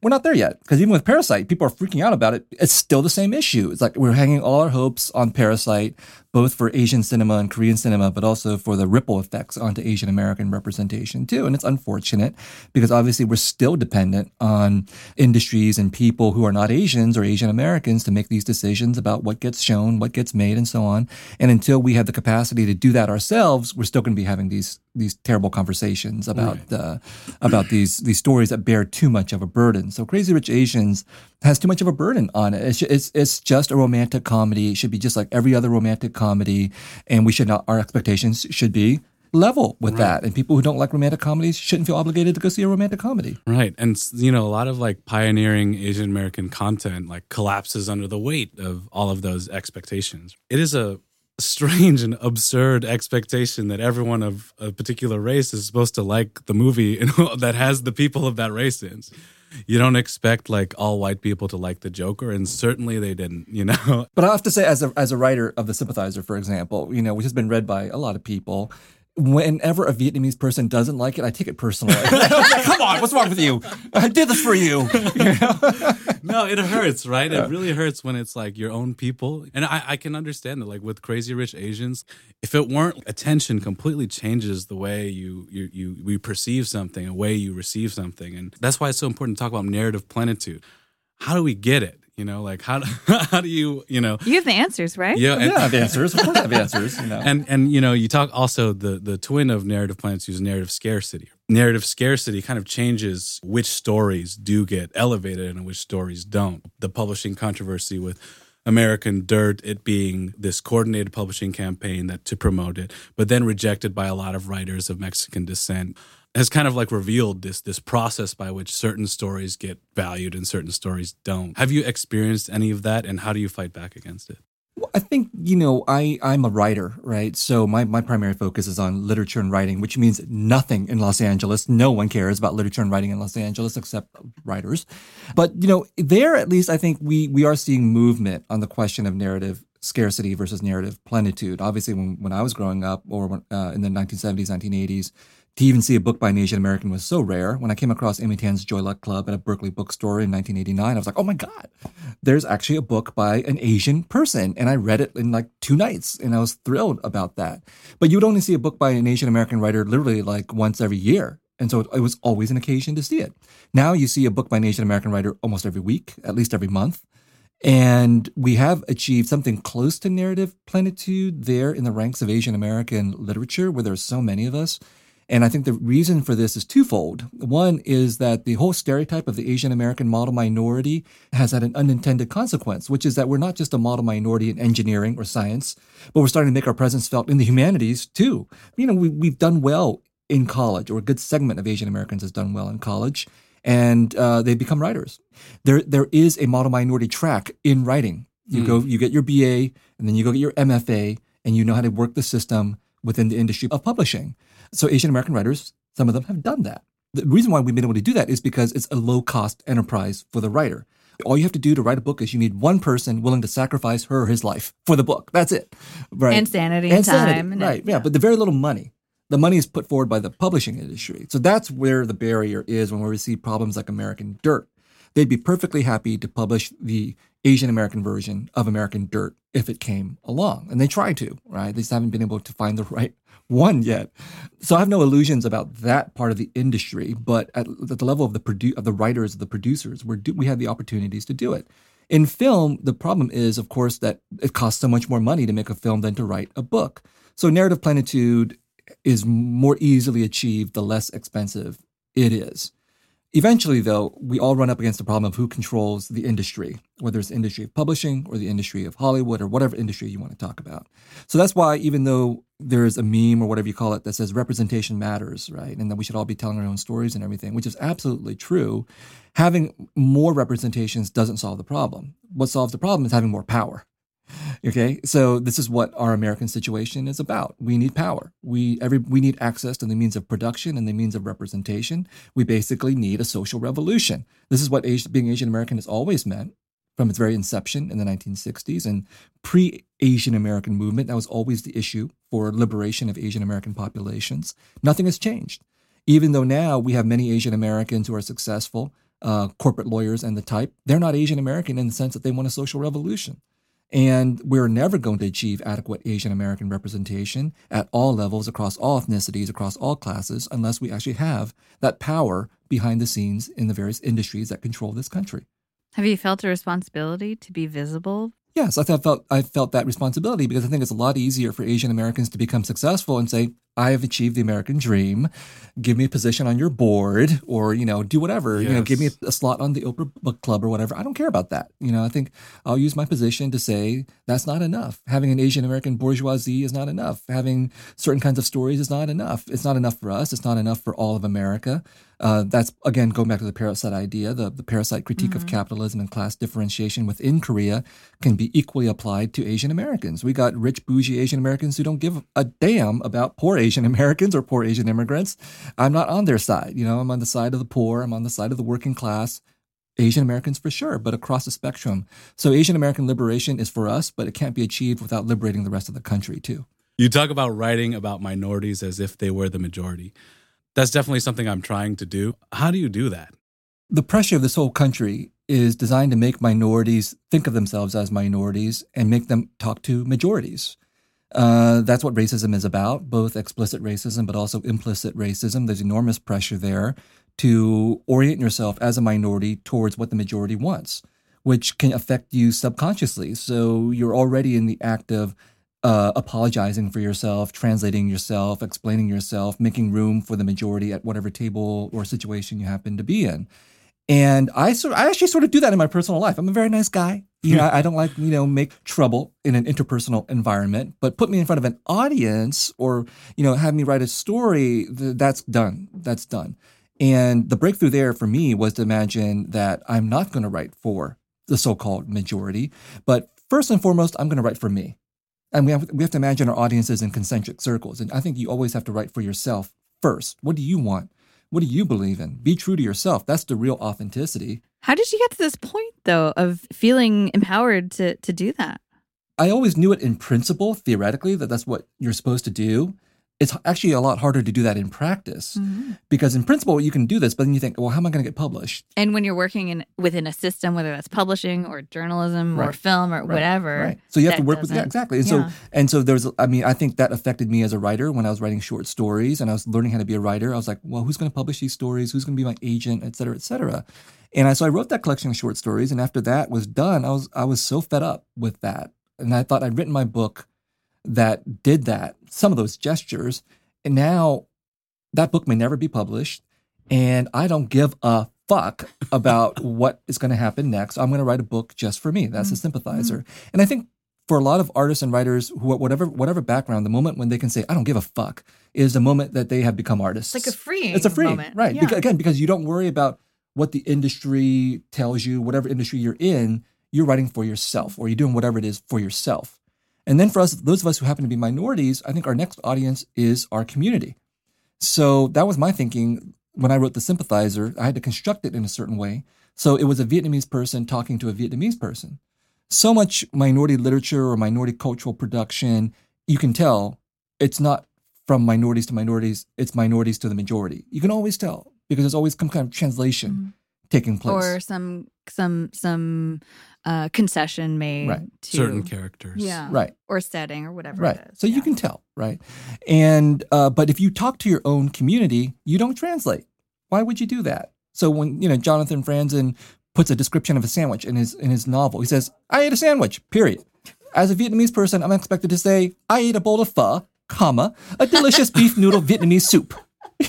We're not there yet because even with Parasite, people are freaking out about it. It's still the same issue. It's like we're hanging all our hopes on Parasite, both for Asian cinema and Korean cinema, but also for the ripple effects onto Asian American representation too. And it's unfortunate because obviously we're still dependent on industries and people who are not Asians or Asian Americans to make these decisions about what gets shown, what gets made, and so on. And until we have the capacity to do that ourselves, we're still going to be having these these terrible conversations about uh, about these these stories that bear too much of a burden. So Crazy Rich Asians has too much of a burden on it. It's it's, it's just a romantic comedy. It should be just like every other romantic comedy, and we should not. Our expectations should be level with that. And people who don't like romantic comedies shouldn't feel obligated to go see a romantic comedy. right? And you know, a lot of like pioneering Asian American content like collapses under the weight of all of those expectations. It is a strange and absurd expectation that everyone of a particular race is supposed to like the movie that has the people of that race in. You don't expect like all white people to like the Joker, and certainly they didn't. You know. But I have to say, as a as a writer of the Sympathizer, for example, you know, which has been read by a lot of people, whenever a Vietnamese person doesn't like it, I take it personally. Come on, what's wrong with you? I did this for you. you know? no, it hurts, right? It really hurts when it's like your own people. And I, I can understand that, like with Crazy Rich Asians, if it weren't attention completely changes the way you you you we perceive something, a way you receive something. And that's why it's so important to talk about narrative plenitude. How do we get it? You know, like how how do you you know you have the answers, right? Yeah, and, yeah, I have answers. Of course, I have answers. You know, and and you know, you talk also the the twin of narrative plenitude is narrative scarcity. Narrative scarcity kind of changes which stories do get elevated and which stories don't. The publishing controversy with American Dirt, it being this coordinated publishing campaign that to promote it, but then rejected by a lot of writers of Mexican descent has kind of like revealed this this process by which certain stories get valued and certain stories don't. Have you experienced any of that and how do you fight back against it? Well, I think, you know, I, I'm a writer, right? So my, my primary focus is on literature and writing, which means nothing in Los Angeles. No one cares about literature and writing in Los Angeles except writers. But, you know, there at least I think we, we are seeing movement on the question of narrative scarcity versus narrative plenitude. Obviously, when, when I was growing up or when, uh, in the 1970s, 1980s, to even see a book by an Asian American was so rare. When I came across Amy Tan's Joy Luck Club at a Berkeley bookstore in 1989, I was like, oh my God, there's actually a book by an Asian person. And I read it in like two nights and I was thrilled about that. But you'd only see a book by an Asian American writer literally like once every year. And so it was always an occasion to see it. Now you see a book by an Asian American writer almost every week, at least every month. And we have achieved something close to narrative plenitude there in the ranks of Asian American literature, where there's so many of us. And I think the reason for this is twofold. One is that the whole stereotype of the Asian American model minority has had an unintended consequence, which is that we're not just a model minority in engineering or science, but we're starting to make our presence felt in the humanities too. You know, we, we've done well in college, or a good segment of Asian Americans has done well in college, and uh, they become writers. There, there is a model minority track in writing. You mm. go, you get your BA, and then you go get your MFA, and you know how to work the system within the industry of publishing. So Asian American writers, some of them have done that. The reason why we've been able to do that is because it's a low cost enterprise for the writer. All you have to do to write a book is you need one person willing to sacrifice her or his life for the book. That's it. Right. And sanity and sanity. time. right. yeah. yeah. But the very little money. The money is put forward by the publishing industry. So that's where the barrier is when we see problems like American Dirt. They'd be perfectly happy to publish the Asian American version of American Dirt if it came along. And they try to, right? They just haven't been able to find the right one yet. So I have no illusions about that part of the industry, but at, at the level of the produ- of the writers, of the producers, we do- we have the opportunities to do it. In film, the problem is, of course, that it costs so much more money to make a film than to write a book. So narrative plenitude is more easily achieved the less expensive it is. Eventually, though, we all run up against the problem of who controls the industry, whether it's the industry of publishing or the industry of Hollywood or whatever industry you want to talk about. So that's why, even though there's a meme or whatever you call it that says representation matters, right? And that we should all be telling our own stories and everything, which is absolutely true, having more representations doesn't solve the problem. What solves the problem is having more power. Okay, so this is what our American situation is about. We need power. We every we need access to the means of production and the means of representation. We basically need a social revolution. This is what Asian, being Asian American has always meant from its very inception in the 1960s and pre-Asian American movement. That was always the issue for liberation of Asian American populations. Nothing has changed, even though now we have many Asian Americans who are successful. Uh, corporate lawyers and the type, they're not Asian American in the sense that they want a social revolution. And we're never going to achieve adequate Asian American representation at all levels, across all ethnicities, across all classes, unless we actually have that power behind the scenes in the various industries that control this country. Have you felt a responsibility to be visible? Yes, I felt I felt that responsibility because I think it's a lot easier for Asian Americans to become successful and say, I have achieved the American dream. Give me a position on your board or, you know, do whatever. You know, give me a, a slot on the Oprah Book Club or whatever. I don't care about that. You know, I think I'll use my position to say that's not enough. Having an Asian American bourgeoisie is not enough. Having certain kinds of stories is not enough. It's not enough for us. It's not enough for all of America. Uh, that's again going back to the parasite idea. The, the parasite critique mm-hmm. of capitalism and class differentiation within Korea can be equally applied to Asian Americans. We got rich bougie Asian Americans who don't give a damn about poor Asian Americans or poor Asian immigrants. I'm not on their side. You know, I'm on the side of the poor. I'm on the side of the working class. Asian Americans for sure, but across the spectrum. So Asian American liberation is for us, but it can't be achieved without liberating the rest of the country too. You talk about writing about minorities as if they were the majority that's definitely something I'm trying to do. How do you do that? The pressure of this whole country is designed to make minorities think of themselves as minorities and make them talk to majorities. Uh, that's what racism is about, both explicit racism, but also implicit racism. There's enormous pressure there to orient yourself as a minority towards what the majority wants, which can affect you subconsciously. So you're already in the act of uh, apologizing for yourself, translating yourself, explaining yourself, making room for the majority at whatever table or situation you happen to be in. And I sort, I actually sort of do that in my personal life. I'm a very nice guy. You know, hmm. I don't like you know make trouble in an interpersonal environment, but put me in front of an audience or you know have me write a story. That's done. That's done. And the breakthrough there for me was to imagine that I'm not going to write for the so-called majority, but first and foremost, I'm going to write for me and we have we have to imagine our audiences in concentric circles. And I think you always have to write for yourself first. What do you want? What do you believe in? Be true to yourself. That's the real authenticity. How did you get to this point though of feeling empowered to to do that? I always knew it in principle, theoretically, that that's what you're supposed to do it's actually a lot harder to do that in practice mm-hmm. because in principle you can do this but then you think well how am i going to get published and when you're working in within a system whether that's publishing or journalism right. or film or right. whatever right. so you have to work with yeah exactly and yeah. so and so there's i mean i think that affected me as a writer when i was writing short stories and i was learning how to be a writer i was like well who's going to publish these stories who's going to be my agent et cetera et cetera and I, so i wrote that collection of short stories and after that was done i was i was so fed up with that and i thought i'd written my book that did that, some of those gestures. And now that book may never be published. And I don't give a fuck about what is going to happen next. I'm going to write a book just for me. That's mm-hmm. a sympathizer. Mm-hmm. And I think for a lot of artists and writers who whatever whatever background, the moment when they can say I don't give a fuck is the moment that they have become artists. It's like a free. It's a free moment. right? Yeah. Because, again, because you don't worry about what the industry tells you, whatever industry you're in, you're writing for yourself, or you're doing whatever it is for yourself. And then for us, those of us who happen to be minorities, I think our next audience is our community. So that was my thinking when I wrote The Sympathizer. I had to construct it in a certain way. So it was a Vietnamese person talking to a Vietnamese person. So much minority literature or minority cultural production, you can tell it's not from minorities to minorities, it's minorities to the majority. You can always tell because there's always some kind of translation mm-hmm. taking place. Or some some some uh, concession made right. to certain characters, yeah, right, or setting or whatever, right. So yeah. you can tell, right? And uh, but if you talk to your own community, you don't translate. Why would you do that? So when you know Jonathan Franzen puts a description of a sandwich in his in his novel, he says, "I ate a sandwich." Period. As a Vietnamese person, I'm expected to say, "I ate a bowl of pho, comma, a delicious beef noodle Vietnamese soup."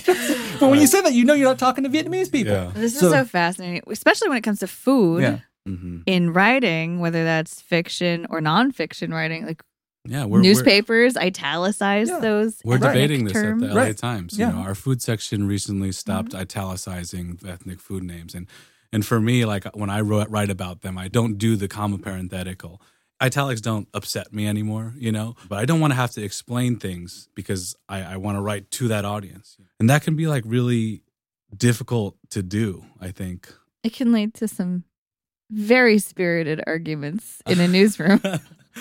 but when you say that, you know you're not talking to Vietnamese people. Yeah. This is so, so, fascinating, especially when it comes to food. Yeah. Mm-hmm. In writing, whether that's fiction or nonfiction writing, like yeah, we're, newspapers we're, italicize yeah. those. We're debating this terms. at the LA right. Times. You yeah. know, our food section recently stopped mm-hmm. italicizing ethnic food names, and and for me, like when I wrote, write about them, I don't do the comma parenthetical italics don't upset me anymore, you know, but I don't want to have to explain things because I, I want to write to that audience. And that can be like really difficult to do, I think. It can lead to some very spirited arguments in a newsroom.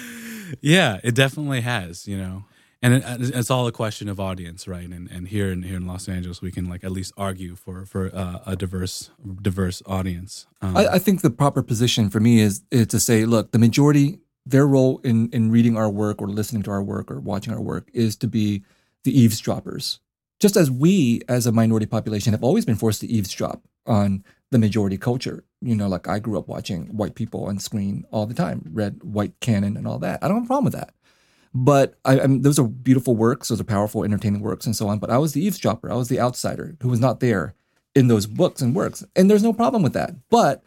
yeah, it definitely has, you know. And it, it's all a question of audience, right? And and here in here in Los Angeles, we can like at least argue for for uh, a diverse diverse audience. Um, I, I, think the proper position for me is, is to say, look, the majority their role in, in reading our work or listening to our work or watching our work is to be the eavesdroppers. Just as we, as a minority population, have always been forced to eavesdrop on the majority culture. You know, like I grew up watching white people on screen all the time, read white canon and all that. I don't have a problem with that. But I, I mean, those are beautiful works, those are powerful, entertaining works, and so on. But I was the eavesdropper, I was the outsider who was not there in those books and works, and there's no problem with that. But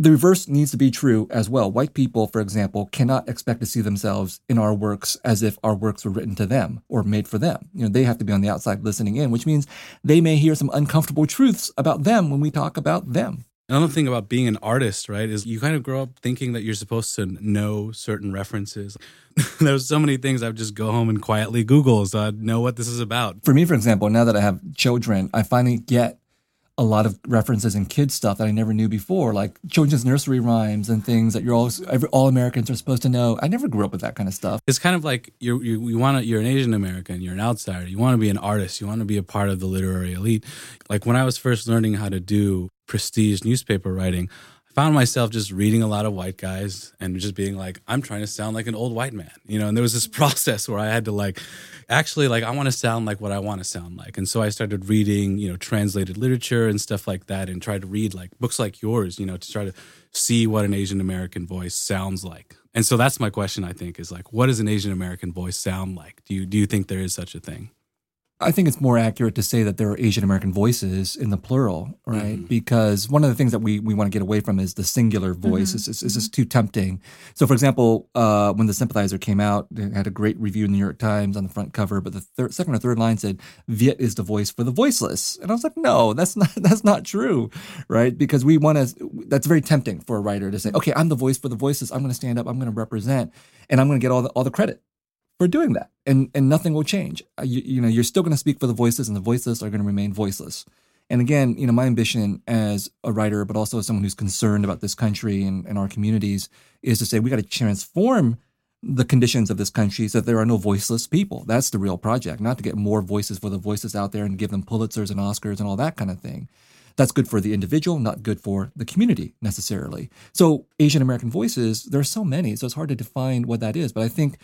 the reverse needs to be true as well. White people, for example, cannot expect to see themselves in our works as if our works were written to them or made for them. You know, they have to be on the outside listening in, which means they may hear some uncomfortable truths about them when we talk about them. Another thing about being an artist, right, is you kind of grow up thinking that you're supposed to know certain references. There's so many things I would just go home and quietly Google so I'd know what this is about. For me, for example, now that I have children, I finally get a lot of references in kids stuff that I never knew before, like children's nursery rhymes and things that you're all every, all Americans are supposed to know. I never grew up with that kind of stuff. It's kind of like you're, you you want to you're an Asian American, you're an outsider, you want to be an artist, you want to be a part of the literary elite. Like when I was first learning how to do prestige newspaper writing, I found myself just reading a lot of white guys and just being like, I'm trying to sound like an old white man, you know. And there was this process where I had to like, actually, like, I want to sound like what I want to sound like. And so I started reading, you know, translated literature and stuff like that, and tried to read like books like yours, you know, to try to see what an Asian American voice sounds like. And so that's my question. I think is like, what does an Asian American voice sound like? Do you do you think there is such a thing? I think it's more accurate to say that there are Asian American voices in the plural, right? Mm-hmm. Because one of the things that we, we want to get away from is the singular voice. Mm-hmm. It's, it's, it's, just too tempting. So, for example, uh, when The Sympathizer came out, it had a great review in the New York Times on the front cover, but the third, second or third line said, Viet is the voice for the voiceless. And I was like, no, that's not, that's not true, right? Because we want to, that's very tempting for a writer to say, okay, I'm the voice for the voiceless. I'm going to stand up, I'm going to represent, and I'm going to get all the, all the credit for doing that, and and nothing will change. Uh, you, you know, you're still going to speak for the voiceless, and the voiceless are going to remain voiceless. And again, you know, my ambition as a writer, but also as someone who's concerned about this country and, and our communities, is to say we got to transform the conditions of this country so that there are no voiceless people. That's the real project, not to get more voices for the voices out there and give them Pulitzers and Oscars and all that kind of thing. That's good for the individual, not good for the community necessarily. So, Asian American voices, there are so many, so it's hard to define what that is. But I think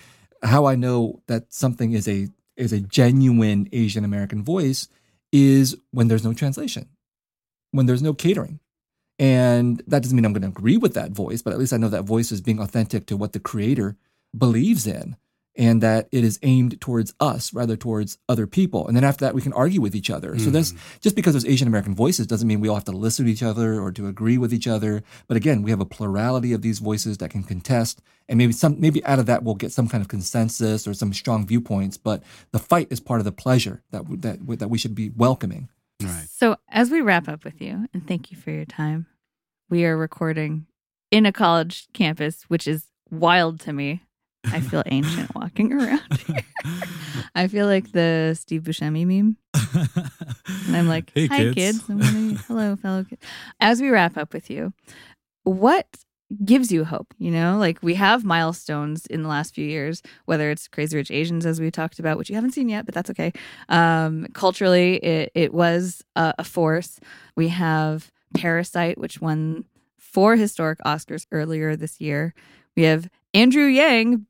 how I know that something is a is a genuine Asian American voice is when there's no translation, when there's no catering. And that doesn't mean I'm going to agree with that voice, but at least I know that voice is being authentic to what the creator believes in and that it is aimed towards us rather towards other people. And then after that, we can argue with each other. Mm. So this just because there's Asian American voices doesn't mean we all have to listen to each other or to agree with each other. But again, we have a plurality of these voices that can contest, and maybe some maybe out of that we'll get some kind of consensus or some strong viewpoints. But the fight is part of the pleasure that that that we should be welcoming. Right. So as we wrap up with you, and thank you for your time, we are recording in a college campus, which is wild to me. I feel ancient walking around here. I feel like the Steve Buscemi meme. And I'm like, hey, hi, kids. kids. kids. Hello, fellow kids. As we wrap up with you, what gives you hope? You know, like we have milestones in the last few years, whether it's Crazy Rich Asians, as we talked about, which you haven't seen yet, but that's okay. Um, culturally, it, it was a, a force. We have Parasite, which won four historic Oscars earlier this year. We have Andrew Yang.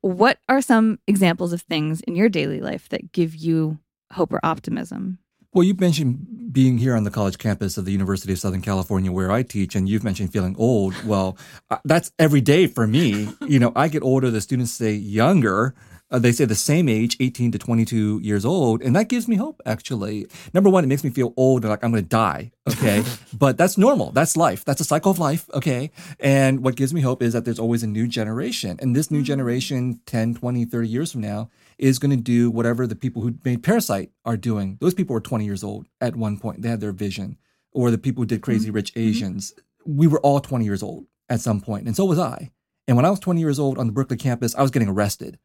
What are some examples of things in your daily life that give you hope or optimism? Well, you mentioned being here on the college campus of the University of Southern California where I teach, and you've mentioned feeling old. Well, that's every day for me. You know, I get older, the students say younger. Uh, they say the same age, 18 to 22 years old. And that gives me hope, actually. Number one, it makes me feel old and like I'm going to die. Okay. but that's normal. That's life. That's a cycle of life. Okay. And what gives me hope is that there's always a new generation. And this new mm. generation, 10, 20, 30 years from now, is going to do whatever the people who made Parasite are doing. Those people were 20 years old at one point. They had their vision. Or the people who did Crazy mm-hmm. Rich mm-hmm. Asians. We were all 20 years old at some point, and so was I. And when I was 20 years old on the Berkeley campus, I was getting arrested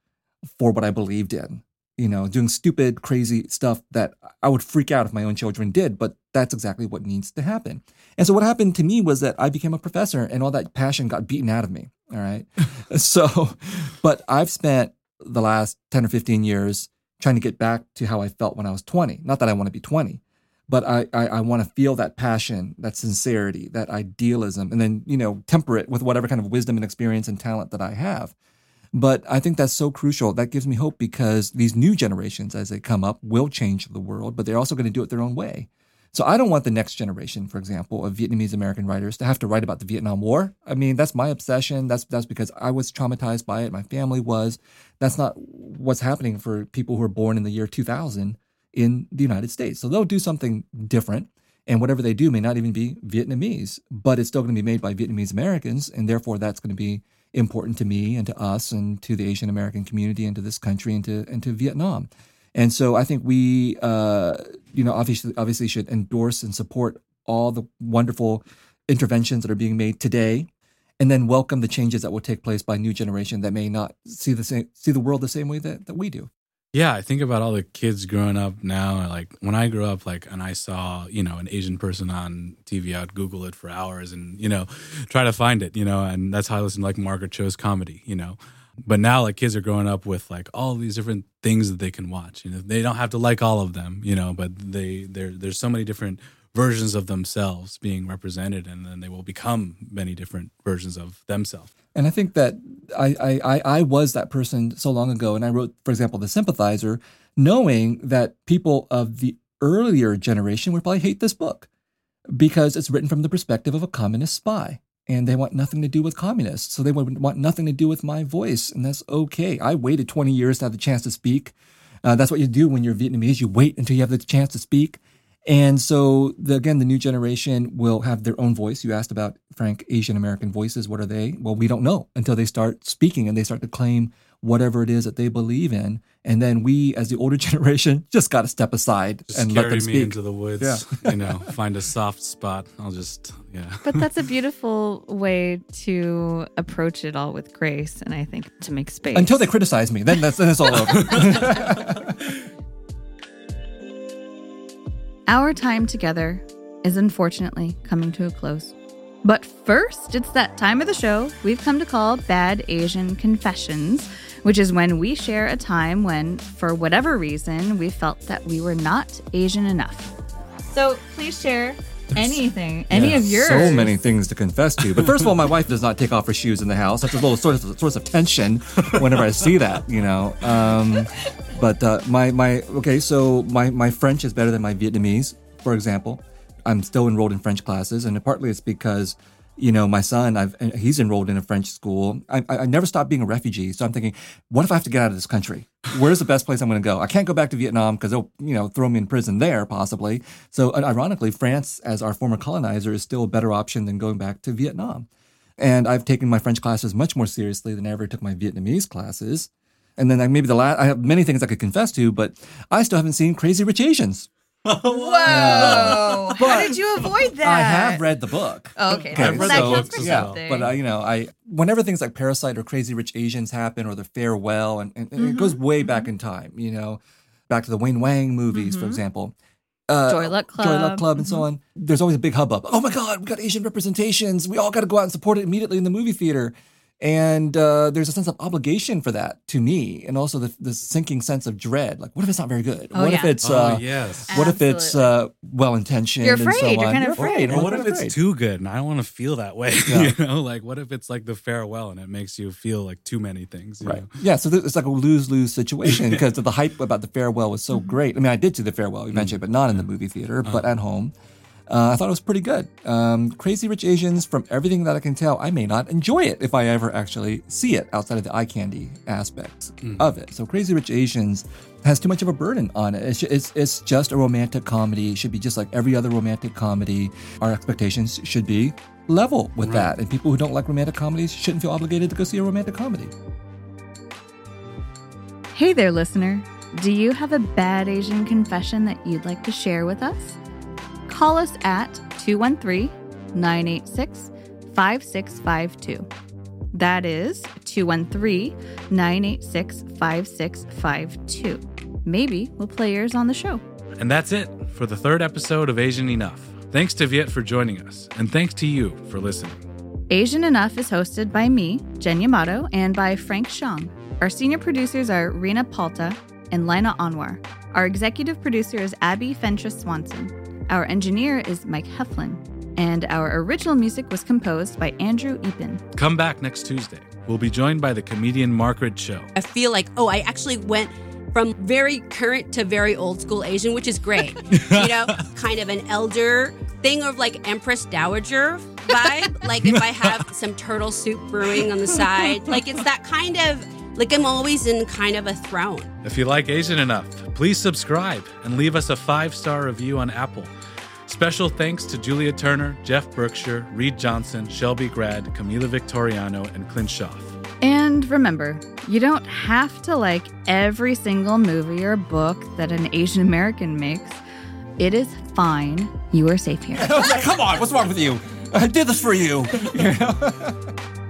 for what I believed in. You know, doing stupid, crazy stuff that I would freak out if my own children did, but that's exactly what needs to happen. And so what happened to me was that I became a professor and all that passion got beaten out of me. All right. so, but I've spent the last 10 or 15 years trying to get back to how I felt when I was 20. Not that I want to be 20, but I, I, I want to feel that passion, that sincerity, that idealism, and then, you know, temper it with whatever kind of wisdom and experience and talent that I have. But I think that's so crucial. That gives me hope because these new generations, as they come up, will change the world, but they're also going to do it their own way. So I don't want the next generation, for example, of Vietnamese American writers to have to write about the Vietnam War. I mean, that's my obsession. That's that's because I was traumatized by it. My family was. That's not what's happening for people who are born in the year 2000 in the United States. So they'll do something different. And whatever they do may not even be Vietnamese, but it's still going to be made by Vietnamese Americans. And therefore, that's going to be important to me and to us and to the Asian American community and to this country and to, and to Vietnam. And so I think we, uh, you know, obviously, obviously should endorse and support all the wonderful interventions that are being made today, and then welcome the changes that will take place by new generation that may not see the same see the world the same way that, that we do. Yeah, I think about all the kids growing up now. Like when I grew up, like and I saw you know an Asian person on TV, I'd Google it for hours and you know try to find it. You know, and that's how I listened to like Margaret Cho's comedy. You know, but now like kids are growing up with like all these different things that they can watch. You know, they don't have to like all of them. You know, but they there there's so many different versions of themselves being represented, and then they will become many different versions of themselves. And I think that I, I, I was that person so long ago. And I wrote, for example, The Sympathizer, knowing that people of the earlier generation would probably hate this book because it's written from the perspective of a communist spy. And they want nothing to do with communists. So they would want nothing to do with my voice. And that's okay. I waited 20 years to have the chance to speak. Uh, that's what you do when you're Vietnamese. You wait until you have the chance to speak. And so, the, again, the new generation will have their own voice. You asked about Frank Asian American voices. What are they? Well, we don't know until they start speaking and they start to claim whatever it is that they believe in. And then we, as the older generation, just got to step aside Just and let them me speak. into the woods. Yeah. you know, find a soft spot. I'll just yeah. But that's a beautiful way to approach it all with grace, and I think to make space. Until they criticize me, then that's then it's all over. Our time together is unfortunately coming to a close. But first, it's that time of the show we've come to call Bad Asian Confessions, which is when we share a time when, for whatever reason, we felt that we were not Asian enough. So please share anything, any of yours. So many things to confess to. But first of all, my wife does not take off her shoes in the house. That's a little source of, source of tension whenever I see that, you know. Um, but uh, my my okay, so my my French is better than my Vietnamese, for example. I'm still enrolled in French classes, and partly it's because you know my son I've he's enrolled in a French school. I, I never stopped being a refugee, so I'm thinking, what if I have to get out of this country? Where's the best place I'm going to go? I can't go back to Vietnam because they'll you know throw me in prison there possibly. So ironically, France as our former colonizer is still a better option than going back to Vietnam. And I've taken my French classes much more seriously than I ever took my Vietnamese classes. And then maybe the last, I have many things I could confess to, but I still haven't seen Crazy Rich Asians. Whoa! How did you avoid that? I have read the book. Oh, okay. I've read that the books yeah, but uh, you know, I whenever things like Parasite or Crazy Rich Asians happen or The Farewell, and, and, and it Mm-hmm. goes way back in time. You know, back to the Wayne Wang movies, for example. Uh, Mm-hmm. Joy Luck Club, Joy Luck Club. Mm-hmm. Club, and so on. There's always a big hubbub. Oh my God, we got Asian representations. We all got to go out and support it immediately in the movie theater. And uh, there's a sense of obligation for that to me, and also the, the sinking sense of dread. Like, what if it's not very good? Oh, what if yeah. it's oh uh, yes. what if it's uh, well intentioned? You're and so afraid. You're on? kind of afraid. Or what if afraid. it's too good and I don't want to feel that way? Yeah. you know, like what if it's like the farewell and it makes you feel like too many things? you Right. know? Yeah. So th- it's like a lose lose situation because the hype about the farewell was so great. I mean, I did see the farewell eventually, but not in the movie theater, but at home. Uh, I thought it was pretty good. Um, Crazy Rich Asians, from everything that I can tell, I may not enjoy it if I ever actually see it outside of the eye candy aspects of it. So Crazy Rich Asians has too much of a burden on it. It's, it's, it's just a romantic comedy. It should be just like every other romantic comedy. Our expectations should be level with that. And people who don't like romantic comedies shouldn't feel obligated to go see a romantic comedy. Hey there, listener. Do you have a bad Asian confession that you'd like to share with us? Call us at 213 986 5652. That is 213 986 5652. Maybe we'll play yours on the show. And that's it for the third episode of Asian Enough. Thanks to Viet for joining us, and thanks to you for listening. Asian Enough is hosted by me, Jen Yamato, and by Frank Shyong. Our senior producers are Rina Palta and Lina Anwar. Our executive producer is Abby Fentress Swanson. Our engineer is Mike Heflin. And our original music was composed by Andrew Eapen. Come back next Tuesday. We'll be joined by the comedian Margaret Cho. I feel like, oh, I actually went from very current to very old school Asian, which is great. you know, kind of an elder thing of like Empress Dowager vibe. like if I have some turtle soup brewing on the side, like it's that kind of like I'm always in kind of a throne. If you like Asian enough, please subscribe and leave us a five star review on Apple. Special thanks to Julia Turner, Jeff Berkshire, Reed Johnson, Shelby Grad, Camila Victoriano, and Clint Schaff. And remember, you don't have to like every single movie or book that an Asian American makes. It is fine. You are safe here. Come on, what's wrong with you? I did this for you.